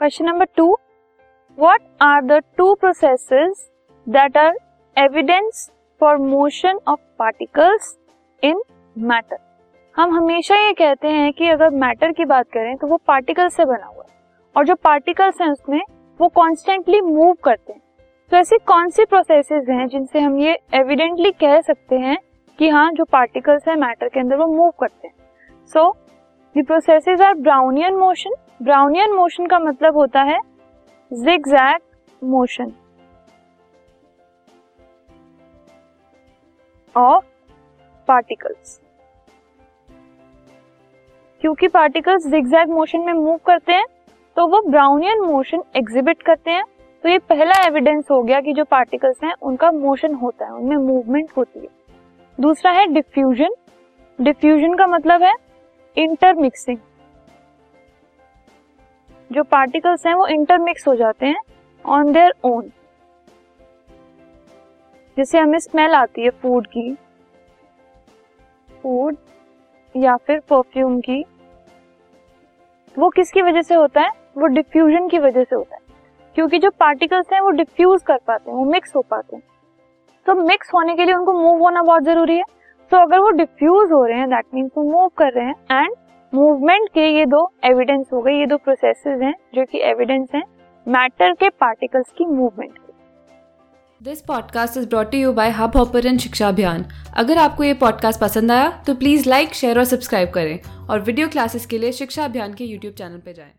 Question number two what are the two processes that are evidence for motion of particles in matter हम हमेशा ये कहते हैं कि अगर मैटर की बात करें तो वो पार्टिकल से बना हुआ है। और जो पार्टिकल्स हैं उसमें वो कॉन्स्टेंटली मूव करते हैं। तो ऐसी कौन सी प्रोसेसेस हैं जिनसे हम ये एविडेंटली कह सकते हैं कि हाँ जो पार्टिकल्स हैं मैटर के अंदर वो मूव करते हैं। So the are Brownian motion Brownian motion का मतलब होता है जिगजैग मोशन ऑफ़ पार्टिकल्स क्योंकि पार्टिकल्स जिगजैग मोशन में मूव करते हैं तो वो ब्राउनियन मोशन एग्जिबिट करते हैं। तो ये पहला एविडेंस हो गया कि जो पार्टिकल्स हैं, उनका मोशन होता है, उनमें मूवमेंट होती है। दूसरा है डिफ्यूजन डिफ्यूजन का मतलब है इंटरमिक्सिंग। जो पार्टिकल्स हैं वो इंटरमिक्स हो जाते हैं ऑन देयर ओन जैसे हमें स्मेल आती है फ़ूड की। फ़ूड या फिर परफ्यूम की। वो किसकी वजह से होता है? वो डिफ्यूजन की वजह से होता है। क्योंकि जो पार्टिकल्स हैं वो डिफ्यूज कर पाते हैं, वो मिक्स हो पाते हैं। तो मिक्स होने के लिए उनको मूव होना बहुत ज़रूरी है। तो अगर वो डिफ्यूज हो रहे हैं दैट मीन्स वो मूव कर रहे हैं एंड मूवमेंट के ये दो एविडेंस हो गए, ये दो प्रोसेसेस हैं, जो कि एविडेंस हैं मैटर के पार्टिकल्स की movement this podcast is brought you by hub hopper शिक्षा अभियान अगर आपको ये पॉडकास्ट पसंद आया तो प्लीज़ लाइक शेयर और सब्सक्राइब करें। और वीडियो क्लासेस के लिए शिक्षा अभियान के यूट्यूब चैनल पर जाएँ।